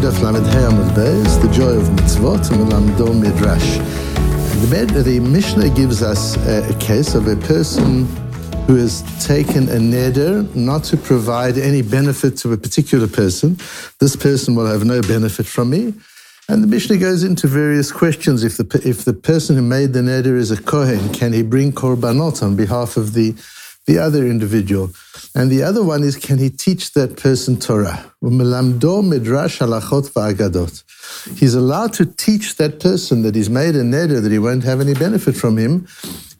Daf Lamed Hey Amud Beis, the joy of mitzvot, Melamdo Midrash. The, the Mishnah gives us a, a case of a person who has taken a neder not to provide any benefit to a particular person. This person will have no benefit from me. And the Mishnah goes into various questions. If the, if the person who made the neder is a Kohen, can he bring korbanot on behalf of the, the other individual? And the other one is, can he teach that person Torah? He's allowed to teach that person that he's made a neder that he won't have any benefit from him.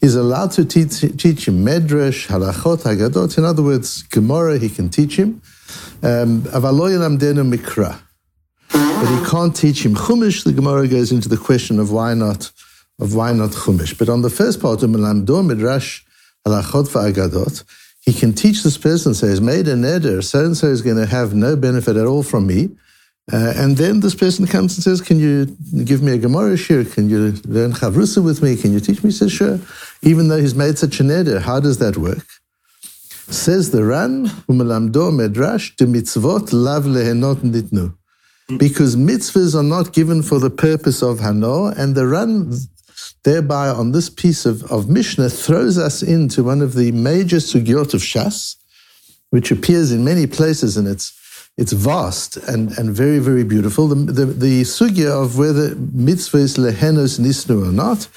He's allowed to teach, teach him medrash, halachot, agadot. In other words, Gemara, he can teach him. Um, mikra. But he can't teach him Chumash. The Gemara goes into the question of why not, of why not Chumash. But on the first part of Melamdo Midrash Halachot Va'agadot, he can teach this person, say, he's made a neder, so and so is going to have no benefit at all from me. Uh, and then this person comes and says, Can you give me a Gemara shir? Can you learn Chavrusa with me? Can you teach me? He says, Sure. Even though he's made such a neder, how does that work? Says the Ran, Umalamdo Medrash, de mitzvot lav lehenot nitnu. Because mitzvahs are not given for the purpose of Hano, and the Ran thereby on this piece of, of Mishnah throws us into one of the major sugyot of Shas, which appears in many places and it's it's vast and, and very, very beautiful. The, the, the sugya of whether mitzvahs lehenos nisnu or not,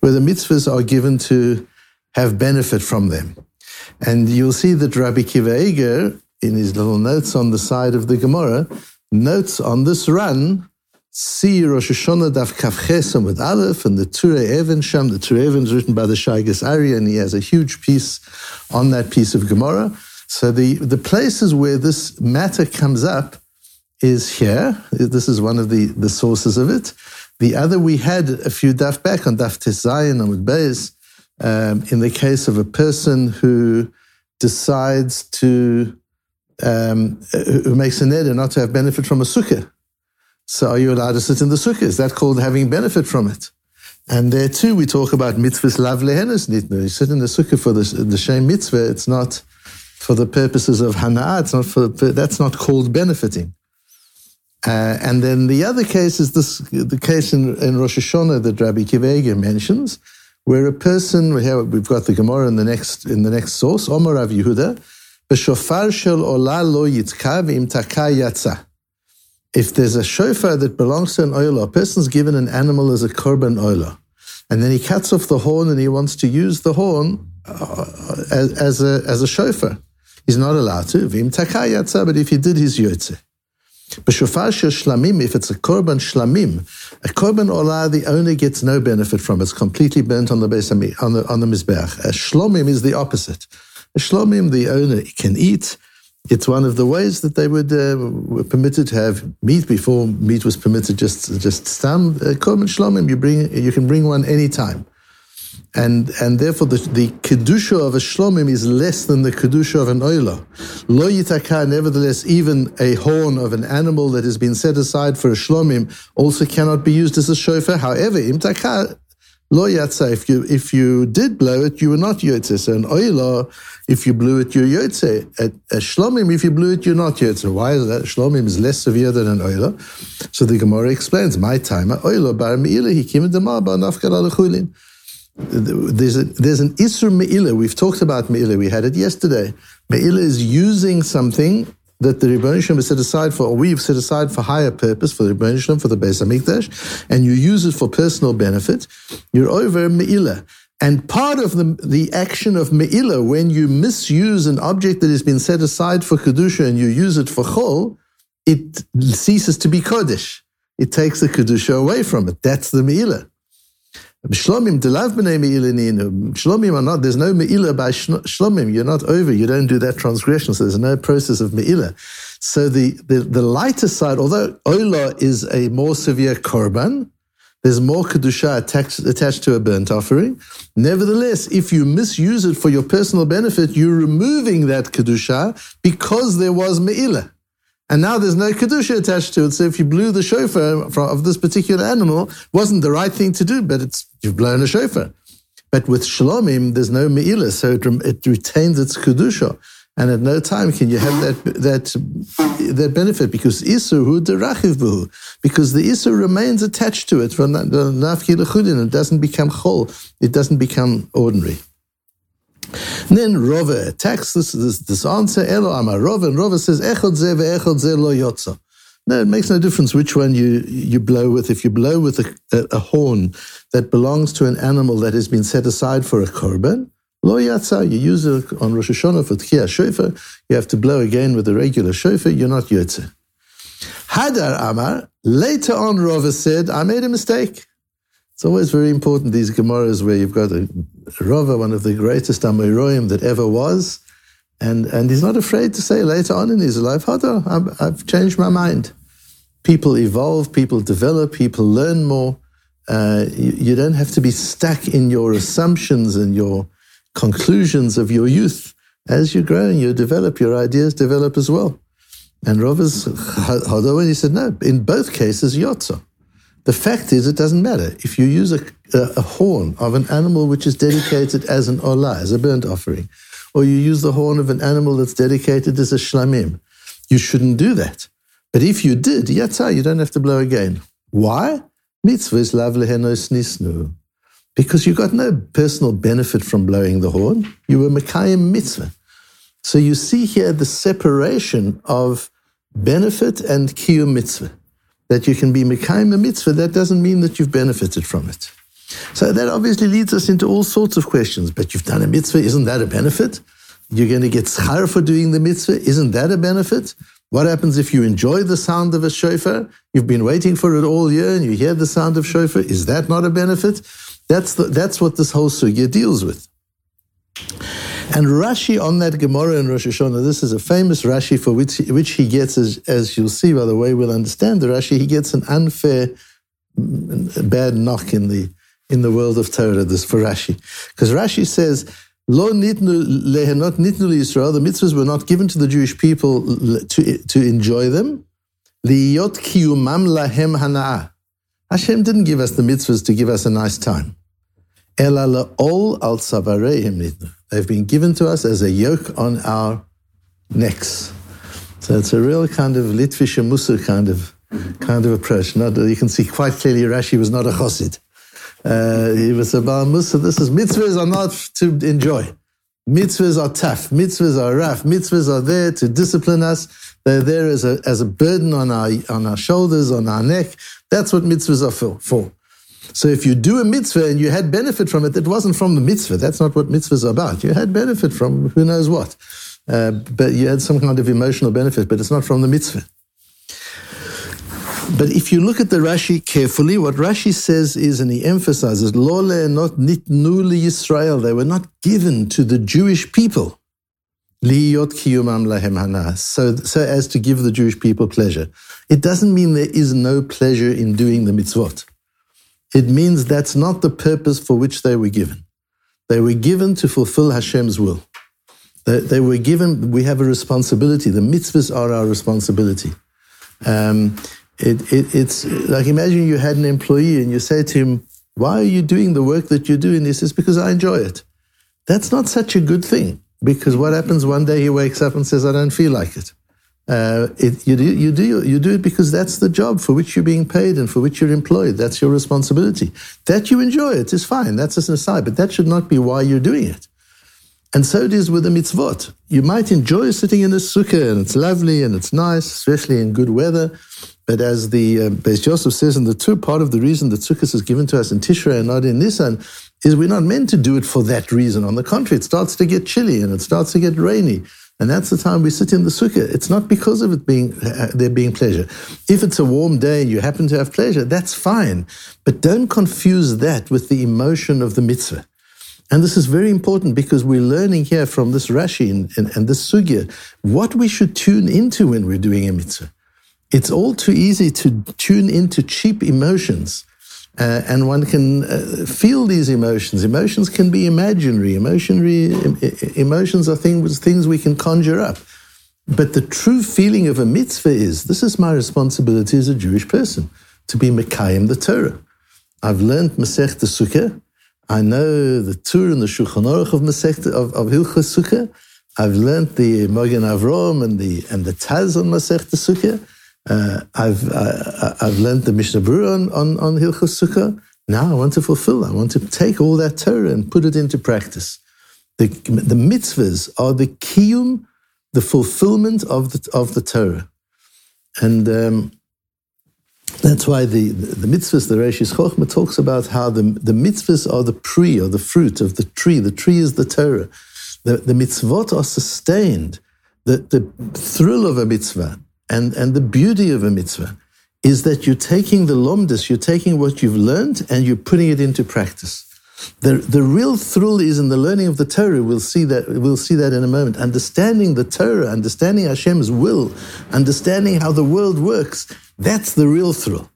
whether mitzvahs are given to have benefit from them. And you'll see that Rabbi Kiva Eger, in his little notes on the side of the Gemara, notes on this Ran see Rosh Hashanah Daf Kaf with Aleph and the Turei Even Sham. The Turei Even is written by the Shaagas Aryeh, and he has a huge piece on that piece of Gemara. So the, the places where this matter comes up is here. This is one of the, the sources of it. The other we had a few daf back on Daf Tezayin and Beis, um, in the case of a person who decides to, um, who makes a neder not to have benefit from a sukkah. So are you allowed to sit in the sukkah? Is that called having benefit from it? And there too, we talk about mitzvahs lav lehenes nitnu. You sit in the sukkah for the, the mitzvah. It's not for the purposes of hana. It's not for, that's not called benefiting. Uh, and then the other case is this, the case in, in Rosh Hashanah that Rabbi Kiva mentions, where a person, have, we've got the Gemara in the next, in the next source, Omar Rav Yehuda, B'shofar shel ola lo yitzka v'im taka yatsa if there's a shofar that belongs to an oilah, a person's given an animal as a korban oilah, and then he cuts off the horn and he wants to use the horn uh, as, as, a, as a shofar. He's not allowed to. Vim takayatza, but if he did, he's yotze. B'shofar shlamim, if it's a korban shlamim, a korban olah, the owner gets no benefit from it. It's completely burnt on the on the, on the mizbeach. A shlomim is the opposite. A shlomim, the owner can eat, it's one of the ways that they would uh, were permitted to have meat before meat was permitted just just stam uh, korban shlomim. You bring you can bring one anytime, and and therefore the the kedusha of a shlomim is less than the kedusha of an oila. Lo yitaka, nevertheless, even a horn of an animal that has been set aside for a shlomim also cannot be used as a shofar. However, imtaka Lo yatsa, if you if you did blow it, you were not yotze. So an oila, if you blew it, you're yotze. At a shlomim, if you blew it, you're not yotze. Why is that? Shlomim is less severe than an oila. So the Gemara explains, my time, oila bar me'ila, he came in bar nafkar alachulin. There's, a, there's an Isra Me'ila. We've talked about Me'ila. We had it yesterday. Me'ila is using something that the Rebbeinu Shem is set aside for, or we've set aside for higher purpose, for the Rebbeinu Shem, for the Beis Hamikdash, and you use it for personal benefit, you're over Me'ilah. And part of the, the action of Me'ilah, when you misuse an object that has been set aside for Kedusha and you use it for Chol, it ceases to be Kodesh. It takes the Kedusha away from it. That's the Me'ilah. Shlomim delav b'nei me'ilaninu. Shlomim are not, there's no me'ilah by shlomim. You're not over. You don't do that transgression. So there's no process of me'ilah. So the, the, the lighter side, although ola is a more severe korban, there's more kedusha attached, attached to a burnt offering. Nevertheless, if you misuse it for your personal benefit, you're removing that kedusha because there was me'ilah. And now there's no kedusha attached to it. So if you blew the shofar of this particular animal, wasn't the right thing to do, but it's you've blown a shofar. But with shalomim, there's no me'ilah, so it, it, retains its kedusha. And at no time can you have that that that benefit because isur hu derachiv because the isur remains attached to it from the nafki lechudin. It doesn't become chol. It doesn't become ordinary. And then Rova attacks this, this, this answer, Elo Amar Rova, and Rova says, Echod ze ve'echod ze lo yotza. No, it makes no difference which one you, you blow with. If you blow with a, a, a horn that belongs to an animal that has been set aside for a korban, lo yatsa, you use it on Rosh Hashanah for tchiyah shofar, you have to blow again with a regular shofar, you're not yotze. Hadar Amar, later on Rova said, I made a mistake. It's always very important, these Gemaras where you've got a Rava, one of the greatest Amoraim that ever was, and, and he's not afraid to say later on in his life, Hada, I've, I've changed my mind. People evolve, people develop, people learn more. Uh, you, you, don't have to be stuck in your assumptions and your conclusions of your youth. As you grow and you develop, your ideas develop as well. And Rava's Hada, when he said, no, in both cases, Yotza. The fact is, it doesn't matter. If you use a, a, a, horn of an animal which is dedicated as an olah, as a burnt offering, or you use the horn of an animal that's dedicated as a shlamim, you shouldn't do that. But if you did, yatsa, you don't have to blow again. Why? Mitzvah is lavlehenos nisnu. Because you got no personal benefit from blowing the horn. You were Mekayim mitzvah. So you see here the separation of benefit and kiyum mitzvah that you can be Mekayim a mitzvah, that doesn't mean that you've benefited from it. So that obviously leads us into all sorts of questions. But you've done a mitzvah, isn't that a benefit? You're going to get schar for doing the mitzvah, isn't that a benefit? What happens if you enjoy the sound of a shofar? You've been waiting for it all year and you hear the sound of shofar. Is that not a benefit? That's, the, that's what this whole sugya deals with. And Rashi on that Gemara in Rosh Hashanah, this is a famous Rashi for which, which he gets, as, as you'll see by the way we'll understand the Rashi, he gets an unfair, mm, bad knock in the in the world of Torah, this for Rashi. Because Rashi says, Lo nitnu lehenot nitnu Israel, the mitzvahs were not given to the Jewish people to, to enjoy them. Liyot kiyumam lahem hana'ah. Hashem didn't give us the mitzvahs to give us a nice time. Ela la'ol al tzavareim nitnu. They've been given to us as a yoke on our necks. So it's a real kind of Litvische Musa kind of kind of approach. Not, you can see quite clearly Rashi was not a chosid. Uh, he was a Musa. This is mitzvahs are not to enjoy. Mitzvahs are tough. Mitzvahs are rough. Mitzvahs are there to discipline us. They're there as a, as a burden on our, on our shoulders, on our neck. That's what mitzvahs are for. for. So if you do a mitzvah and you had benefit from it, it wasn't from the mitzvah. That's not what mitzvahs are about. You had benefit from who knows what. Uh, but you had some kind of emotional benefit, but it's not from the mitzvah. But if you look at the Rashi carefully, what Rashi says is, and he emphasizes, Lole not nitnu Yisrael, they were not given to the Jewish people. Lahem hana, so, so as to give the Jewish people pleasure. It doesn't mean there is no pleasure in doing the mitzvot it means that's not the purpose for which they were given. They were given to fulfill Hashem's will. They, they were given, we have a responsibility. The mitzvahs are our responsibility. Um, it, it, it's like imagine you had an employee and you say to him, Why are you doing the work that you're doing? he says, Because I enjoy it. That's not such a good thing because what happens one day he wakes up and says, I don't feel like it. Uh, it, you, do, you, do, you do it because that's the job for which you're being paid and for which you're employed. That's your responsibility. That you enjoy it is fine. That's an aside, but that should not be why you're doing it. And so it is with the mitzvot. You might enjoy sitting in a sukkah and it's lovely and it's nice, especially in good weather. But as the uh, Beis Joseph says in the Tur, part of the reason that sukkah is given to us in Tishrei and not in Nisan is we're not meant to do it for that reason. On the contrary, it starts to get chilly and it starts to get rainy. And that's the time we sit in the sukkah. It's not because of it being uh, there being pleasure. If it's a warm day and you happen to have pleasure, that's fine. But don't confuse that with the emotion of the mitzvah. And this is very important because we're learning here from this Rashi and, and, and this sugya what we should tune into when we're doing a mitzvah. It's all too easy to tune into cheap emotions uh, and one can uh, feel these emotions. Emotions can be imaginary. Emotionary emotions are things things we can conjure up. But the true feeling of a mitzvah is this is my responsibility as a Jewish person to be Mekayim the Torah. I've learned Masech the Sukkah. I know the Tur and the Shulchan Aruch of Masech of, of Hilchas Sukkah. I've learned the Mogen Avrom and the and the Taz on Masech Sukkah. Uh, I've uh, I've learned the Mishnah Berurah on on, on Hilchos Sukkah. Now I want to fulfill. I want to take all that Torah and put it into practice. The the mitzvahs are the kiyum, the fulfillment of the of the Torah, and. Um, that's why the, the, the mitzvahs, the Reishis Chochma talks about how the, the mitzvahs are the pre or the fruit of the tree. The tree is the Torah. The, the mitzvot are sustained. The, the thrill of a mitzvah and, and the beauty of a mitzvah is that you're taking the lomdus, you're taking what you've learned and you're putting it into practice. The, the real thrill is in the learning of the Torah. We'll see that. We'll see that in a moment. Understanding the Torah, understanding Hashem's will, understanding how the world works. That's the real thrill.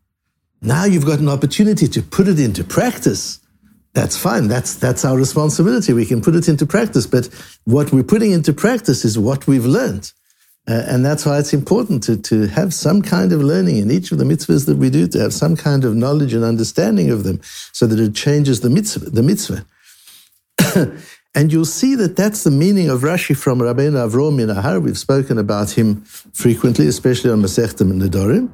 Now you've got an opportunity to put it into practice. That's fine. That's that's our responsibility. We can put it into practice. But what we're putting into practice is what we've learned. Uh, and that's why it's important to, to have some kind of learning in each of the mitzvahs that we do, to have some kind of knowledge and understanding of them so that it changes the mitzvah. The mitzvah. and you'll see that that's the meaning of Rashi from Rabbeinu Avrom Min HaHar. We've spoken about him frequently, especially on Masechtem and Nedarim,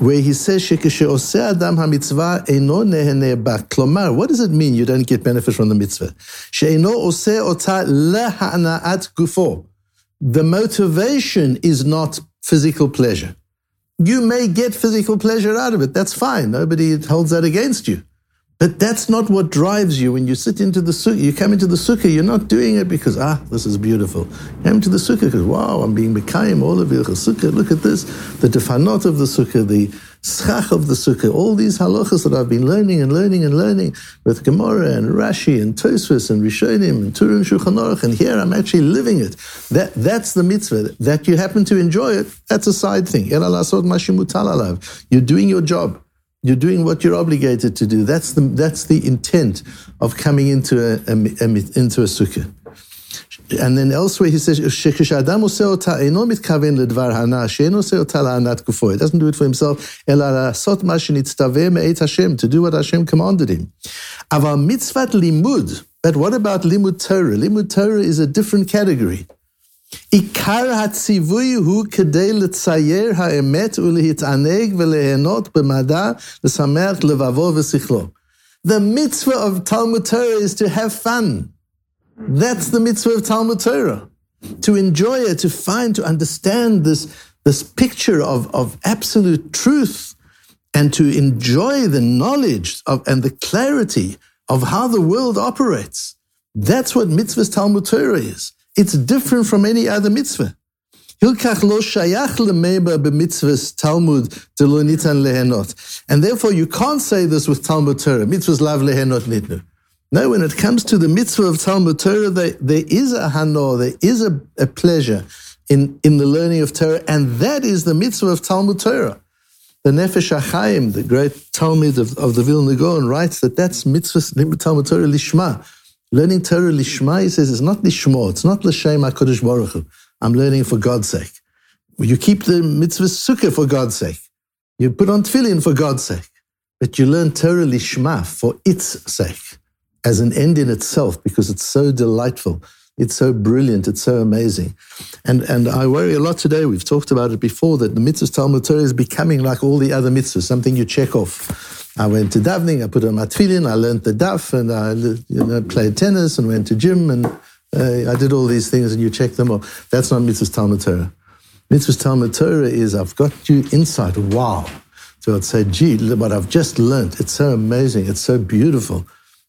where he says, adam ha-mitzvah eino nehene what does it mean you don't get benefit from the mitzvah? She'eino oseh ota leha'na'at gufo the motivation is not physical pleasure. You may get physical pleasure out of it. That's fine. Nobody holds that against you. But that's not what drives you when you sit into the sukkah. You come into the sukkah, you're not doing it because, ah, this is beautiful. You come into the sukkah because, wow, I'm being Mekayim, all of the sukkah. Look at this. The tefanot of the sukkah, the schach of the sukkah, all these halachas that I've been learning and learning and learning with Gemara and Rashi and Tosfos and Rishonim and Turun Shulchan Aruch, and here I'm actually living it. That, that's the mitzvah. That you happen to enjoy it, that's a side thing. You're doing your job. You're doing what you're obligated to do. That's the, that's the intent of coming into a, a, a into a sukkah. And then elsewhere he says, It doesn't do it for himself. To do what Hashem commanded him. But what about limud Torah? Limud Torah is a different category. עיקר הציווי הוא כדי לצייר האמת ולהתענג וליהנות במדע, לשמח לבבו ושכלו. The mitzvah of Talmud Torah is to have fun. That's the mitzvah of Talmud Torah. To enjoy it, to find, to understand this, this picture of, of absolute truth and to enjoy the knowledge of, and the clarity of how the world operates. That's what mitzvah's Talmud Torah is. It's different from any other mitzvah. And therefore you can't say this with Talmud Torah. Mitzvahs lav lehenot nitnu. No, when it comes to the mitzvah of Talmud Torah, there, there is a hanor, there is a, a pleasure in, in the learning of Torah, and that is the mitzvah of talmid Torah. The Nefesh HaChaim, the great Talmud of, of the Vilna Gaon, writes that that's mitzvah Talmud Torah lishma. Learning Torah lishma, he says, is not lishmo, it's not l'shem HaKadosh Baruch Hu. I'm learning for God's sake. You keep the mitzvah sukkah for God's sake. You put on tefillin for God's sake. But you learn Torah lishma for its sake, as an end in itself, because it's so delightful. It's so brilliant. It's so amazing. And, and I worry a lot today. We've talked about it before that the mitzvah Talmud Torah is becoming like all the other mitzvahs, something you check off. I went to davening, I put on my tefillin, I learned the daf, and I you know, played tennis and went to gym, and uh, I did all these things, and you check them off. That's not mitzvah Talmud Torah. Mitzvah Talmud Torah is I've got you insight. Wow. So I'd say, gee, what I've just learned, it's so amazing, it's so beautiful.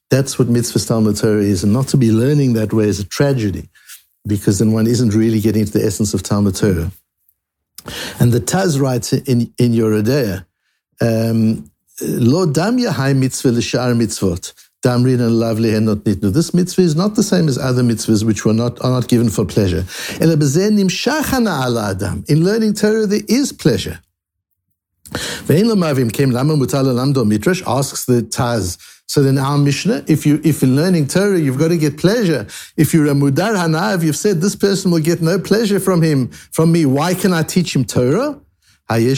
That's what mitzvah Talmud Torah is, and not to be learning that way is a tragedy, because then one isn't really getting to the essence of Talmud Torah. And the Taz writes in, in Yoreh um, Lo damya hai mitzvah l'shar mitzvot. Damrin and lovely and not nitnu. This mitzvah is not the same as other mitzvahs which were not, are not given for pleasure. In learning Torah, there is pleasure. Asks the Taz. So then our Mishnah, if you if in learning Torah you've got to get pleasure. If you're a mudar hanav, you've said this person will get no pleasure from him, from me. Why can I teach him Torah? We've got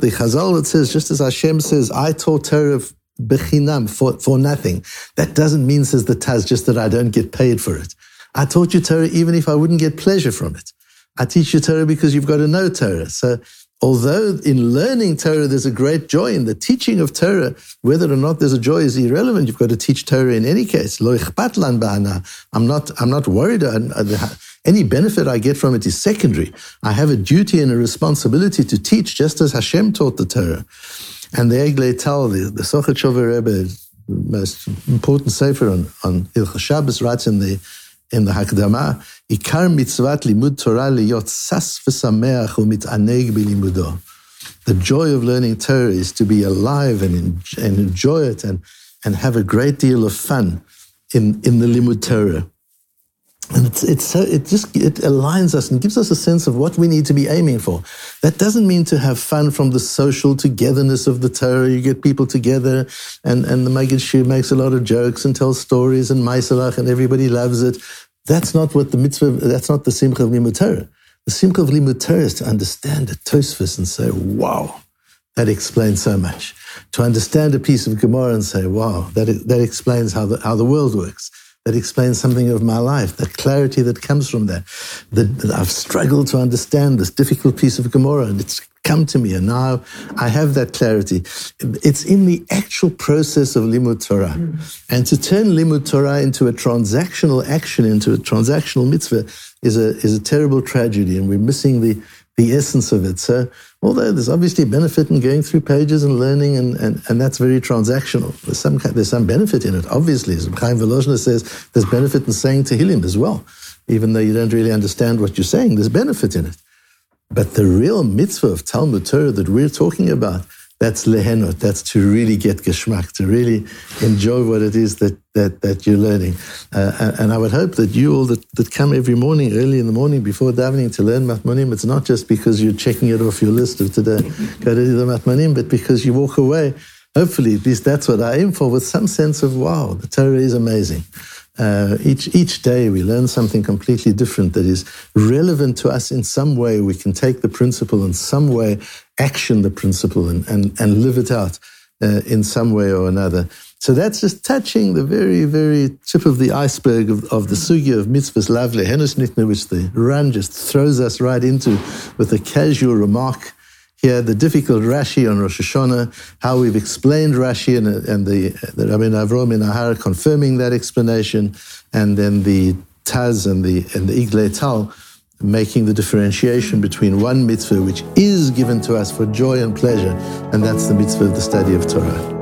the Chazal that says, just as Hashem says, I taught Torah bechinam, for, for nothing. That doesn't mean, says the Taz, just that I don't get paid for it. I taught you Torah even if I wouldn't get pleasure from it. I teach you Torah because you've got to know Torah. So although in learning Torah there's a great joy, in the teaching of Torah, whether or not there's a joy is irrelevant. You've got to teach Torah in any case. I'm not, I'm not worried. Any benefit I get from it is secondary. I have a duty and a responsibility to teach just as Hashem taught the Torah. And the Eglei Tal, the, the Sochachover Rebbe, the most important sefer on, on Hilchah Shabbos, writes in the in the Hakdama, Ikar mitzvat limud Torah liyot sas v'sameach u'mit'aneg bilimudo. The joy of learning Torah is to be alive and, and enjoy it and, and have a great deal of fun in, in the limud Torah. And it's, it's so, it just it aligns us and gives us a sense of what we need to be aiming for. That doesn't mean to have fun from the social togetherness of the Torah. You get people together and, and the Maggid Shir makes a lot of jokes and tells stories and Maisalach and everybody loves it. That's not what the mitzvah, that's not the Simcha of Limud Torah. The Simcha of Limud Torah is to understand the Tosfos and say, wow, that explains so much. To understand a piece of Gemara and say, wow, that, that explains how the, how the world works that explains something of my life, the clarity that comes from that. That, that, I've struggled to understand this difficult piece of Gemara, and it's come to me, and now I have that clarity. It's in the actual process of limud Torah, mm. and to turn limud Torah into a transactional action, into a transactional mitzvah, is a is a terrible tragedy, and we're missing the the essence of it. So, although there's obviously benefit in going through pages and learning, and, and, and that's very transactional, there's some, there's some benefit in it, obviously. As Chaim Volozhiner says, there's benefit in saying Tehillim as well. Even though you don't really understand what you're saying, there's benefit in it. But the real mitzvah of Talmud Torah that we're talking about that's lehenot. That's to really get geschmack, to really enjoy what it is that that, that you're learning. Uh, and I would hope that you all that, that come every morning, early in the morning before davening to learn matmanim, it's not just because you're checking it off your list of today, go to the matmanim, but because you walk away. Hopefully, at least that's what I aim for, with some sense of wow, the Torah is amazing. Uh, each each day we learn something completely different that is relevant to us in some way. We can take the principle in some way, action the principle, and and, and live it out uh, in some way or another. So that's just touching the very, very tip of the iceberg of, of the sugya of mitzvahs lavle henusnitna, which the Ran just throws us right into with a casual remark here, the difficult Rashi on Rosh Hashanah, how we've explained Rashi and, and the, the Rabbi Avrom in Ahara confirming that explanation, and then the Taz and the, and the Eglei Tal making the differentiation between one mitzvah which is given to us for joy and pleasure, and that's the mitzvah of the study of Torah.